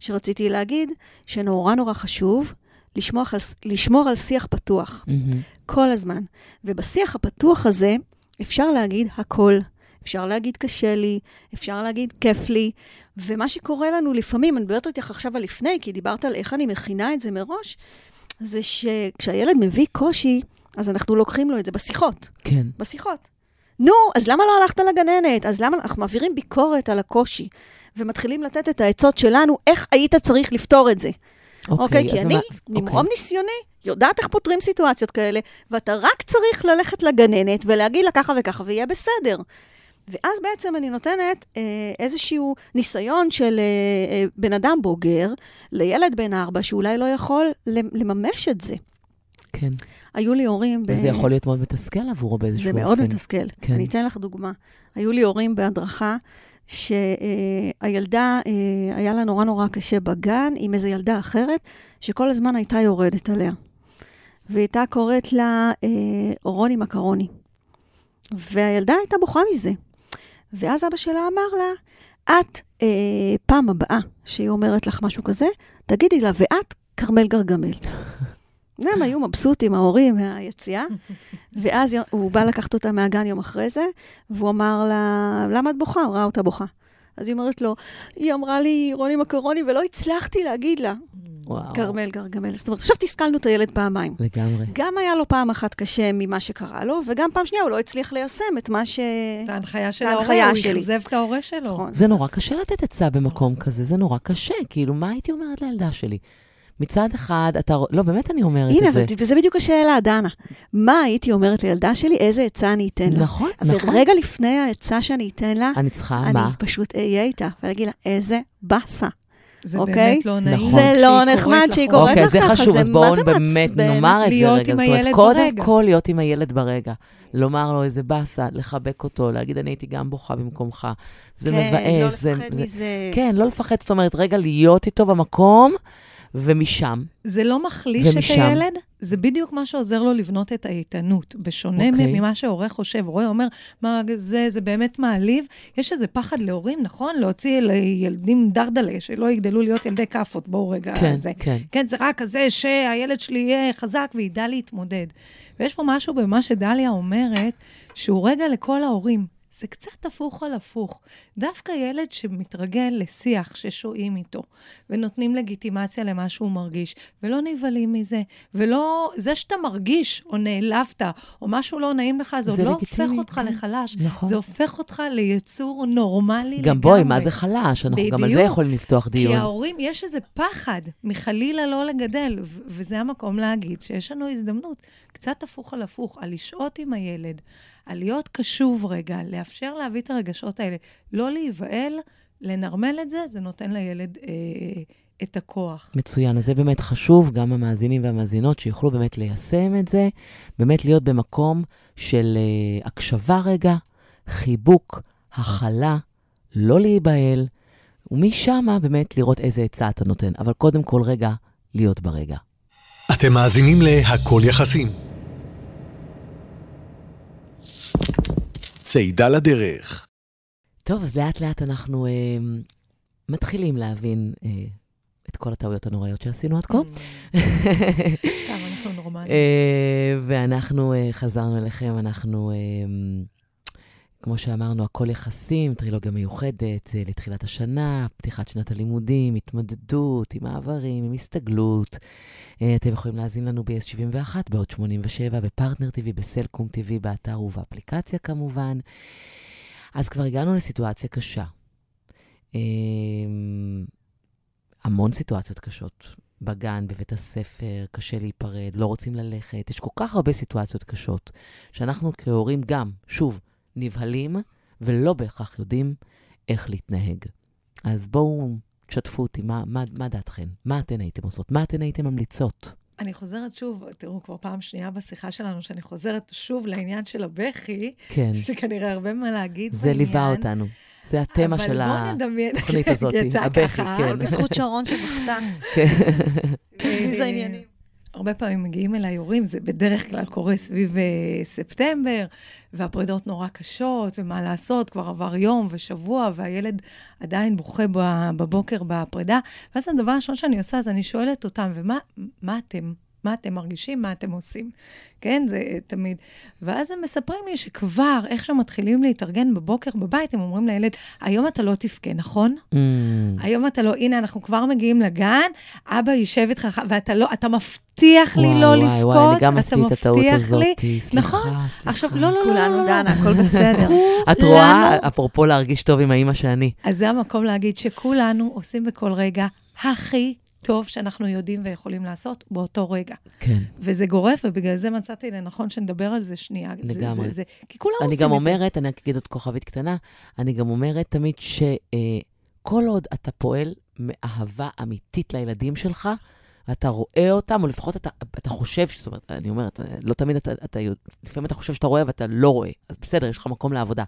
שרציתי להגיד, שנורא נורא חשוב לשמור על, לשמור על שיח פתוח, מהמם. כל הזמן. ובשיח הפתוח הזה אפשר להגיד הכל. אפשר להגיד קשה לי, אפשר להגיד כיף לי, ומה שקורה לנו לפעמים, אני מדברת איתך עכשיו על לפני, כי דיברת על איך אני מכינה את זה מראש, זה שכשהילד מביא קושי, אז אנחנו לוקחים לו את זה בשיחות. כן. בשיחות. נו, אז למה לא הלכת לגננת? אז למה אנחנו מעבירים ביקורת על הקושי, ומתחילים לתת את העצות שלנו, איך היית צריך לפתור את זה. אוקיי? כי אז אני, מה- ממרום אוקיי. ניסיוני, יודעת איך פותרים סיטואציות כאלה, ואתה רק צריך ללכת לגננת ולהגיד לה ככה וככה, ויהיה בסדר. ואז בעצם אני נותנת אה, איזשהו ניסיון של אה, אה, בן אדם בוגר לילד בן ארבע שאולי לא יכול לממש את זה. כן. היו לי הורים... ב- וזה יכול להיות מאוד מתסכל עבורו באיזשהו זה אופן. מאוד מתסכל. כן. כן. אני אתן לך דוגמה. היו לי הורים בהדרכה, שהילדה, אה, היה לה נורא נורא קשה בגן עם איזו ילדה אחרת, שכל הזמן הייתה יורדת עליה. והייתה קוראת לה אה, רוני מקרוני. והילדה הייתה בוכה מזה. ואז אבא שלה אמר לה, את, אה, פעם הבאה שהיא אומרת לך משהו כזה, תגידי לה, ואת כרמל גרגמל. הם היו מבסוטים, ההורים, מהיציאה. ואז הוא בא לקחת אותה מהגן יום אחרי זה, והוא אמר לה, למה את בוכה? הוא ראה אותה בוכה. אז היא אומרת לו, היא אמרה לי רוני מקרוני, ולא הצלחתי להגיד לה. וואו. כרמל גרגמל. זאת אומרת, עכשיו תסכלנו את הילד פעמיים. לגמרי. גם היה לו פעם אחת קשה ממה שקרה לו, וגם פעם שנייה הוא לא הצליח ליישם את מה ש... את ההנחיה של ההורה, הוא. אכזב את ההורה שלו. נכון. זה נורא קשה לתת עצה במקום כזה, זה נורא קשה. כאילו, מה הייתי אומרת לילדה שלי? מצד אחד, אתה... לא, באמת אני אומרת הנה, את זה. אבל וזה בדיוק השאלה, דנה. מה הייתי אומרת לילדה שלי, איזה עצה אני אתן לה? נכון, נכון. ורגע לפני העצה שאני אתן לה, אני צריכה, אני מה? פשוט אהיה איתה, ולהגיד לה, איזה באסה. זה אוקיי? באמת לא נעים. נכון. זה לא נחמד שהיא קוראת אוקיי, לך זה ככה, חשוב, זה אז מה בואו זה באמת. נאמר את זה רגע. זאת אומרת, קודם. כל להיות עם הילד ברגע. לומר לו איזה באסה, לחבק אותו, להגיד, אני הייתי גם בוכה במקומך. זה כן, מבאס. לא זה- לפחד זה- מזה. כן, לא לפחד, זאת אומרת, רגע להיות איתו במקום, ומשם. זה לא מחליש את ומשם. הילד, זה בדיוק מה שעוזר לו לבנות את האיתנות. בשונה אוקיי. okay. ממה שהורה חושב, הורה אומר, מה זה, זה באמת מעליב. יש איזה פחד להורים, נכון? להוציא לילדים דרדלה, שלא יגדלו להיות ילדי כאפות, בואו רגע. כן, זה. כן. כן, זה רק כזה שהילד שלי יהיה חזק וידע להתמודד. ויש פה משהו במה שדליה אומרת, שהוא רגע לכל ההורים. זה קצת הפוך על הפוך. דווקא ילד שמתרגל לשיח ששוהים איתו, ונותנים לגיטימציה למה שהוא מרגיש, ולא נבהלים מזה, ולא... זה שאתה מרגיש, או נעלבת, או משהו לא נעים לך, זה, זה עוד לא לגיטימי, הופך אותך כן. לחלש. נכון. זה הופך אותך ליצור נורמלי לגמרי. גם בואי, מה זה חלש? אנחנו גם על זה בדיוק. יכולים לפתוח כי דיון. ההורים, יש איזה פחד מחלילה לא לגדל, ו- וזה המקום להגיד שיש לנו הזדמנות, קצת הפוך על הפוך, על לשהות עם הילד, על להיות קשוב רגע, לאפשר להביא את הרגשות האלה, לא להיבהל, לנרמל את זה, זה נותן לילד אה, את הכוח. מצוין, אז זה באמת חשוב, גם המאזינים והמאזינות, שיוכלו באמת ליישם את זה, באמת להיות במקום של uh, הקשבה רגע, חיבוק, הכלה, לא להיבהל, ומשם באמת לראות איזה עצה אתה נותן. אבל קודם כל רגע, להיות ברגע. אתם מאזינים ל"הכל יחסים". צעידה לדרך. טוב, אז לאט לאט אנחנו uh, מתחילים להבין uh, את כל הטעויות הנוראיות שעשינו עד כה. כמה אנחנו נורמליים. אה, ואנחנו אה, חזרנו אליכם, אנחנו, אה, כמו שאמרנו, הכל יחסים, טרילוגיה מיוחדת אה, לתחילת השנה, פתיחת שנת הלימודים, התמודדות עם מעברים, עם הסתגלות. אה, אתם יכולים להאזין לנו ב-S71, בעוד 87, בפרטנר TV, בסלקום TV, באתר ובאפליקציה כמובן. אז כבר הגענו לסיטואציה קשה. אה, המון סיטואציות קשות. בגן, בבית הספר, קשה להיפרד, לא רוצים ללכת. יש כל כך הרבה סיטואציות קשות, שאנחנו כהורים גם, שוב, נבהלים ולא בהכרח יודעים איך להתנהג. אז בואו, תשתפו אותי, מה, מה, מה דעתכן? מה אתן הייתם עושות? מה אתן הייתם ממליצות? אני חוזרת שוב, תראו, כבר פעם שנייה בשיחה שלנו, שאני חוזרת שוב לעניין של הבכי, כן, שכנראה הרבה מה להגיד זה בעניין. ליווה אותנו. זה התמה של התוכנית הזאת, הבכי. כן. בזכות שרון שבכתה, כן. הזיז אה, העניינים. הרבה פעמים מגיעים אליי הורים, זה בדרך כלל קורה סביב אה, ספטמבר, והפרידות נורא קשות, ומה לעשות, כבר עבר יום ושבוע, והילד עדיין בוכה בבוקר בפרידה. ואז הדבר הראשון שאני עושה, אז אני שואלת אותם, ומה מה אתם? מה אתם מרגישים? מה אתם עושים? כן, זה תמיד. ואז הם מספרים לי שכבר, איך שהם מתחילים להתארגן בבוקר בבית, הם אומרים לילד, היום אתה לא תבכה, נכון? Mm, היום אתה לא, הנה, אנחנו כבר מגיעים לגן, אבא יישב איתך, ואתה לא, אתה מבטיח לי וואי, לא וואי, לבכות, וואי, אני גם אתה עשיתי את הטעות הזאת. לי. סליחה, נכון. סליחה. עכשיו, לא, לא, לא, לא, כולנו, לא, דנה, הכל בסדר. את רואה, אפרופו להרגיש טוב עם האימא שאני. אז זה המקום להגיד שכולנו עושים בכל רגע הכי טוב שאנחנו יודעים ויכולים לעשות באותו רגע. כן. וזה גורף, ובגלל זה מצאתי לנכון שנדבר על זה שנייה. זה- לגמרי. זה, זה, כי כולם אני עושים גם את זה. אומרת, אני אגיד עוד כוכבית קטנה, אני גם אומרת תמיד שכל עוד אתה פועל מאהבה אמיתית לילדים שלך, ואתה רואה אותם, או לפחות אתה, אתה חושב, זאת אומרת, אני אומרת, לא תמיד אתה, אתה, לפעמים אתה חושב שאתה רואה ואתה לא רואה, אז בסדר, יש לך מקום לעבודה.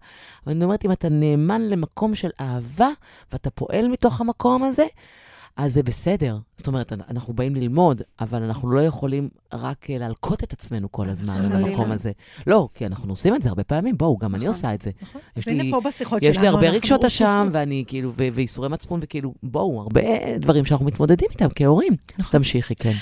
אבל אני אומרת, אם אתה נאמן למקום של אהבה, ואתה פועל מתוך המקום הזה, אז זה בסדר. זאת אומרת, אנחנו באים ללמוד, אבל אנחנו לא יכולים רק אה, להלקות את עצמנו כל הזמן. במקום הזה. לא, כי אנחנו עושים את זה הרבה פעמים, בואו, גם אני נכון. עושה את זה. נכון. יש אז הנה לי- פה בשיחות שלנו, יש לי הרבה רגשות אשם, ואני כאילו, ו- וייסורי מצפון, וכאילו, בואו, הרבה דברים שאנחנו מתמודדים איתם כהורים. אז נכון. תמשיכי, כן.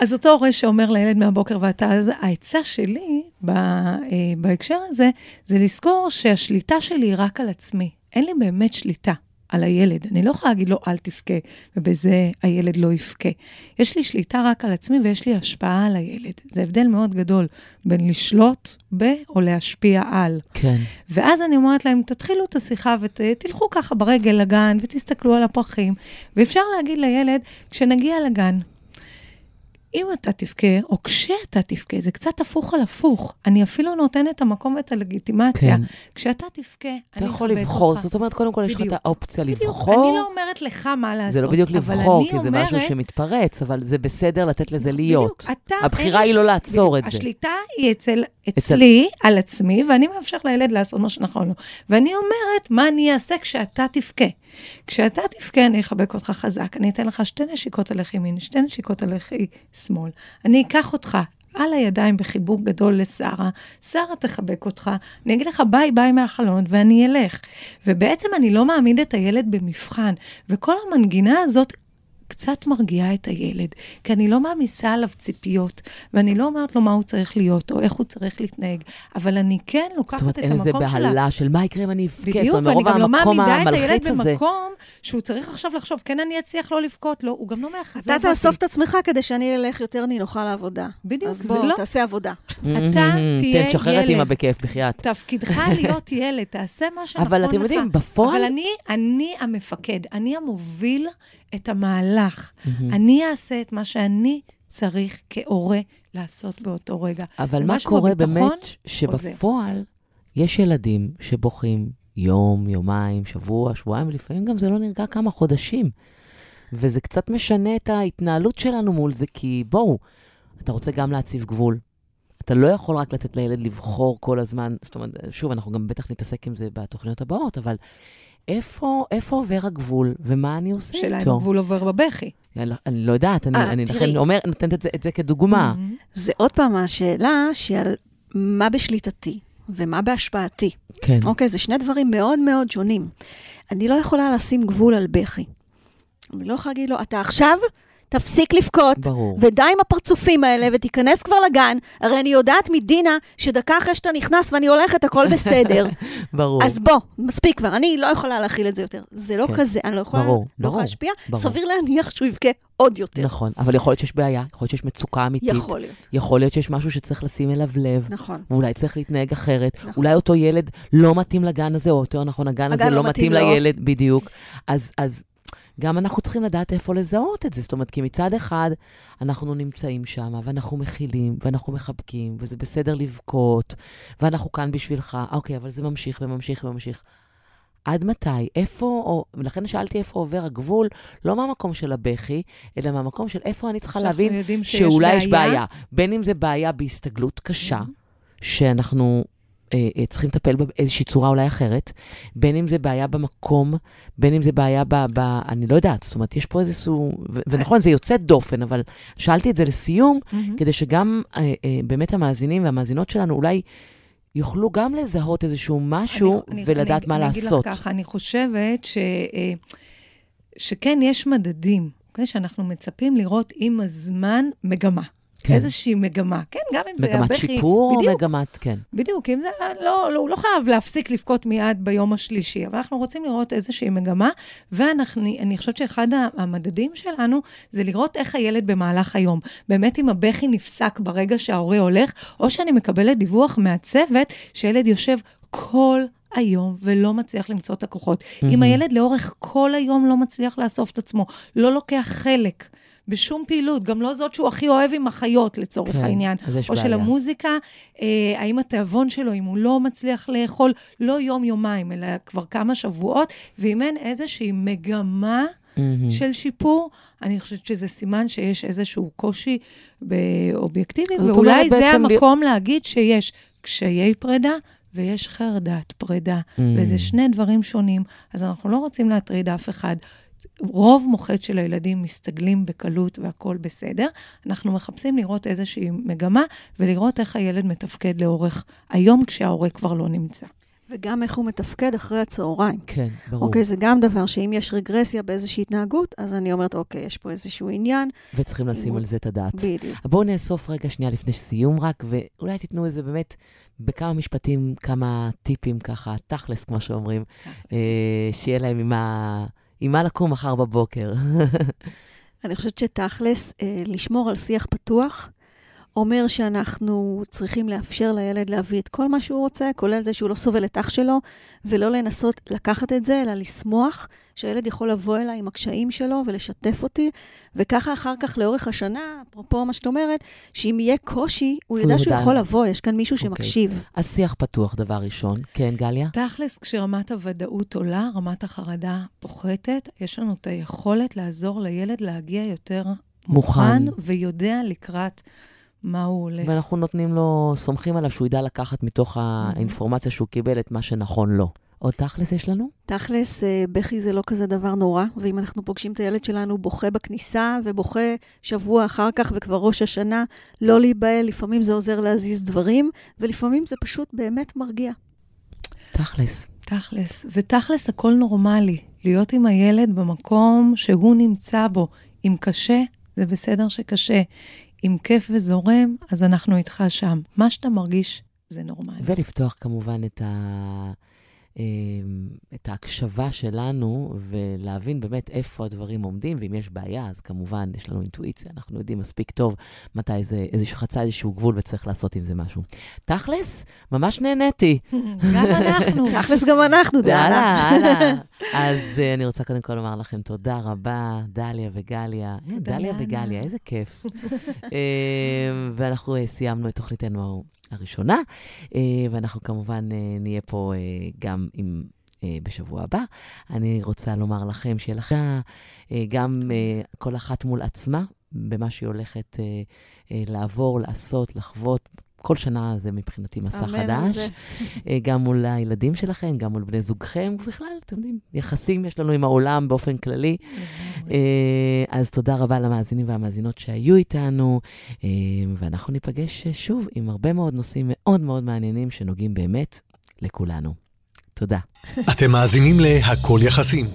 אז אותו הורה שאומר לילד מהבוקר ואתה, אז העצה שלי אה, בהקשר הזה, זה לזכור שהשליטה שלי היא רק על עצמי. אין לי באמת שליטה על הילד. אני לא יכולה להגיד לו, אל תבכה, ובזה הילד לא יבכה. יש לי שליטה רק על עצמי ויש לי השפעה על הילד. זה הבדל מאוד גדול בין לשלוט ב או להשפיע על. כן. ואז אני אומרת להם, תתחילו את השיחה ותלכו ככה ברגל לגן ותסתכלו על הפרחים. ואפשר להגיד לילד, כשנגיע לגן, אם אתה תבכה, או כשאתה תבכה, זה קצת הפוך על הפוך. אני אפילו נותנת את המקום ואת הלגיטימציה. כן. כשאתה תבכה, אני אתה יכול אכבד לבחור, אותך. זאת אומרת, קודם כל יש לך את בדיוק. האופציה בדיוק. לבחור. אני לא אומרת לך מה לעשות, זה לא בדיוק לבחור, כי זה משהו אומרת- שמתפרץ, אבל זה בסדר לתת לזה בדיוק, להיות. אתה, הבחירה היא לי לא ש- לעצור בדיוק, את זה. השליטה היא אצל, אצלי, על עצמי, ואני מאפשר לילד לעשות מה שנכון לו. ואני אומרת, מה אני אעשה כשאתה תבכה? כשאתה תבכה, אני אחבק אותך חזק, אני אתן לך שתי נשיקות לחי ימין, שתי נשיקות לחי שמאל. אני אקח אותך על הידיים בחיבוק גדול לשרה, שרה תחבק אותך, אני אגיד לך ביי ביי מהחלון ואני אלך. ובעצם אני לא מעמיד את הילד במבחן, וכל המנגינה הזאת קצת מרגיעה את הילד, כי אני לא מעמיסה עליו ציפיות, ואני לא אומרת לו מה הוא צריך להיות, או איך הוא צריך להתנהג, אבל אני כן לוקחת זאת אומרת, את אין איזה המקום שלה. בהלה של מה יקרה אם אני אבכה. בדיוק, זאת אומרת, ואני גם לא המקום מעמידה את הילד הזה. במקום שהוא צריך עכשיו לחשוב, כן, אני אצליח לא לבכות, לא, הוא גם לא מאכזב אתה. תאסוף את עצמך כדי שאני אלך יותר נינוחה לעבודה. בדיוק, אז זה בוא, לא- תעשה עבודה. אתה תהיה תן, תשחרר את ילד. אימא בכיף, בחייאת. תפקידך להיות ילד, תעשה מה שנכון לך. אבל אתם יודעים, בפועל- אבל אני, אני המפקד, אני המוביל את המהלך. אני אעשה את מה שאני צריך כהורה לעשות באותו רגע. אבל מה קורה באמת, שבפועל יש ילדים שבוכים יום, יומיים, שבוע, שבועיים, ולפעמים גם זה לא נרגע כמה חודשים. וזה קצת משנה את ההתנהלות שלנו מול זה, כי בואו, אתה רוצה גם להציב גבול. אתה לא יכול רק לתת לילד לבחור כל הזמן, זאת אומרת, שוב, אנחנו גם בטח נתעסק עם זה בתוכניות הבאות, אבל איפה, איפה עובר הגבול, ומה אני עושה שאלה אם איתו? הגבול עובר בבכי. אני, לא יודעת, אני, אה, אני. לכן אומר, נותנת את זה, את זה כדוגמה. זה עוד פעם השאלה שעל מה בשליטתי ומה בהשפעתי. כן. אוקיי, זה שני דברים מאוד מאוד שונים. אני לא יכולה לשים גבול על בכי. אני לא יכולה להגיד לו, אתה עכשיו תפסיק לבכות, ברור. ודי עם הפרצופים האלה, ותיכנס כבר לגן. הרי אני יודעת מדינה שדקה אחרי שאתה נכנס ואני הולכת, הכל בסדר. ברור. אז בוא, מספיק כבר, אני לא יכולה להכיל את זה יותר. זה לא כן. כזה, אני לא יכולה, ברור, לא ברור, יכולה להשפיע. ברור. סביר להניח שהוא יבכה עוד יותר. נכון, אבל יכול להיות שיש בעיה, יכול להיות שיש מצוקה אמיתית. יכול להיות, יכול להיות שיש משהו שצריך לשים אליו לב, נכון. ואולי צריך להתנהג אחרת. נכון. אולי אותו ילד לא מתאים לגן הזה, או יותר נכון, הגן הזה הגן לא לא מתאים מתאים לו. לילד, בדיוק. אז, אז גם אנחנו צריכים לדעת איפה לזהות את זה. זאת אומרת, כי מצד אחד, אנחנו נמצאים שם, ואנחנו מכילים, ואנחנו מחבקים, וזה בסדר לבכות, ואנחנו כאן בשבילך. אוקיי, אבל זה ממשיך וממשיך וממשיך. עד מתי? איפה, או, ולכן שאלתי איפה עובר הגבול, לא מהמקום של הבכי, אלא מהמקום של איפה אני צריכה שאנחנו להבין שאולי יש בעיה. בעיה. בין אם זה בעיה בהסתגלות קשה, שאנחנו אה, אה, צריכים לטפל בה באיזושהי צורה אולי אחרת, בין אם זה בעיה במקום, בין אם זה בעיה ב... ב אני לא יודעת, זאת אומרת, יש פה איזשהו... ו- ונכון, זה יוצא דופן, אבל שאלתי את זה לסיום, מהמם. כדי שגם אה, אה, באמת המאזינים והמאזינות שלנו אולי יוכלו גם לזהות איזשהו משהו אני- ולדעת אני, מה אני לעשות. אגיד לך ככה, אני חושבת ש, אה, שכן, יש מדדים, אוקיי? שאנחנו מצפים לראות עם הזמן מגמה. כן. איזושהי מגמה. כן, גם אם זה מגמת הבכי... שיפור או בדיוק, מגמת... כן. בדיוק, אם זה... לא, לא, הוא לא חייב להפסיק לבכות מיד ביום השלישי, אבל אנחנו רוצים לראות איזושהי מגמה, ואני חושבת שאחד המדדים שלנו זה לראות איך הילד במהלך היום. באמת אם הבכי נפסק ברגע שההורה הולך, או שאני מקבלת דיווח מהצוות שילד יושב כל היום ולא מצליח למצוא את הכוחות. אם הילד לאורך כל היום לא מצליח לאסוף את עצמו, לא לוקח חלק. בשום פעילות, גם לא זאת שהוא הכי אוהב עם החיות, לצורך כן, העניין. אז יש או של בעיה. המוזיקה, אה, האם התיאבון שלו, אם הוא לא מצליח לאכול, לא יום-יומיים, אלא כבר כמה שבועות, ואם אין איזושהי מגמה מהמם. של שיפור, אני חושבת שזה סימן שיש איזשהו קושי אובייקטיבי, זאת ואולי זה המקום להגיד שיש קשיי פרידה. ויש חרדת פרידה, Mm. וזה שני דברים שונים, אז אנחנו לא רוצים להטריד אף אחד. רוב מוחץ של הילדים מסתגלים בקלות והכול בסדר. אנחנו מחפשים לראות איזושהי מגמה ולראות איך הילד מתפקד לאורך היום כשההורה כבר לא נמצא. וגם איך הוא מתפקד אחרי הצהריים. כן, ברור. אוקיי, זה גם דבר שאם יש רגרסיה באיזושהי התנהגות, אז אני אומרת, אוקיי, יש פה איזשהו עניין. וצריכים לשים על זה את הדעת. בדיוק. בואו נאסוף רגע שנייה לפני סיום רק, ואולי תיתנו איזה באמת, בכמה משפטים, כמה טיפים ככה, תכלס, כמו שאומרים, אה, שיהיה להם עם מה, עם מה לקום מחר בבוקר. אני חושבת שתכלס, אה, לשמור על שיח פתוח, אומר שאנחנו צריכים לאפשר לילד להביא את כל מה שהוא רוצה, כולל זה שהוא לא סובל את אח שלו, ולא לנסות לקחת את זה, אלא לשמוח שהילד יכול לבוא אליי עם הקשיים שלו ולשתף אותי, וככה אחר כך לאורך השנה, אפרופו מה שאת אומרת, שאם יהיה קושי, הוא ידע שהוא. יכול לבוא, יש כאן מישהו אוקיי. שמקשיב. אז שיח פתוח, דבר ראשון. כן, גליה? תכלס, כשרמת הוודאות עולה, רמת החרדה פוחתת, יש לנו את היכולת לעזור לילד להגיע יותר מוכן. מוכן, ויודע לקראת מה הוא הולך. ואנחנו נותנים לו, סומכים עליו שהוא ידע לקחת מתוך האינפורמציה שהוא קיבל את מה שנכון לו. עוד תכלס יש לנו? תכלס, אה, בכי זה לא כזה דבר נורא, ואם אנחנו פוגשים את הילד שלנו בוכה בכניסה ובוכה שבוע אחר כך וכבר ראש השנה, לא להיבהל, לפעמים זה עוזר להזיז דברים, ולפעמים זה פשוט באמת מרגיע. תכלס. תכלס. ותכלס, הכל נורמלי. להיות עם הילד במקום שהוא נמצא בו. אם קשה, זה בסדר שקשה. אם כיף וזורם, אז אנחנו איתך שם. מה שאתה מרגיש, זה נורמלי. ולפתוח כמובן את, ה... אה, את ההקשבה שלנו, ולהבין באמת איפה הדברים עומדים, ואם יש בעיה, אז כמובן יש לנו אינטואיציה, אנחנו יודעים מספיק טוב מתי זה איזשהו, חצה איזשהו גבול וצריך לעשות עם זה משהו. תכלס, ממש נהניתי. גם אנחנו. תכלס גם אנחנו, דאללה. הלאה. אז אה, אני רוצה קודם כל לומר לכם תודה רבה, דליה וגליה. אה, דליה. וגליה, איזה כיף. ואנחנו סיימנו את תוכניתנו הראשונה, אה, ואנחנו כמובן אה, נהיה פה אה, גם עם... בשבוע הבא. אני רוצה לומר לכם שיהיה אה, גם כל אחת מול עצמה, במה שהיא הולכת לעבור, לעשות, לחוות. כל שנה זה מבחינתי מסע חדש. זה. אה, גם מול הילדים שלכם, גם מול בני זוגכם, ובכלל, אתם יודעים, יחסים יש לנו עם העולם באופן כללי. אה, אז תודה רבה למאזינים והמאזינות שהיו איתנו, אה, ואנחנו ניפגש שוב עם הרבה מאוד נושאים מאוד מאוד מעניינים שנוגעים באמת לכולנו. תודה. אתם מאזינים ל"הכל יחסים",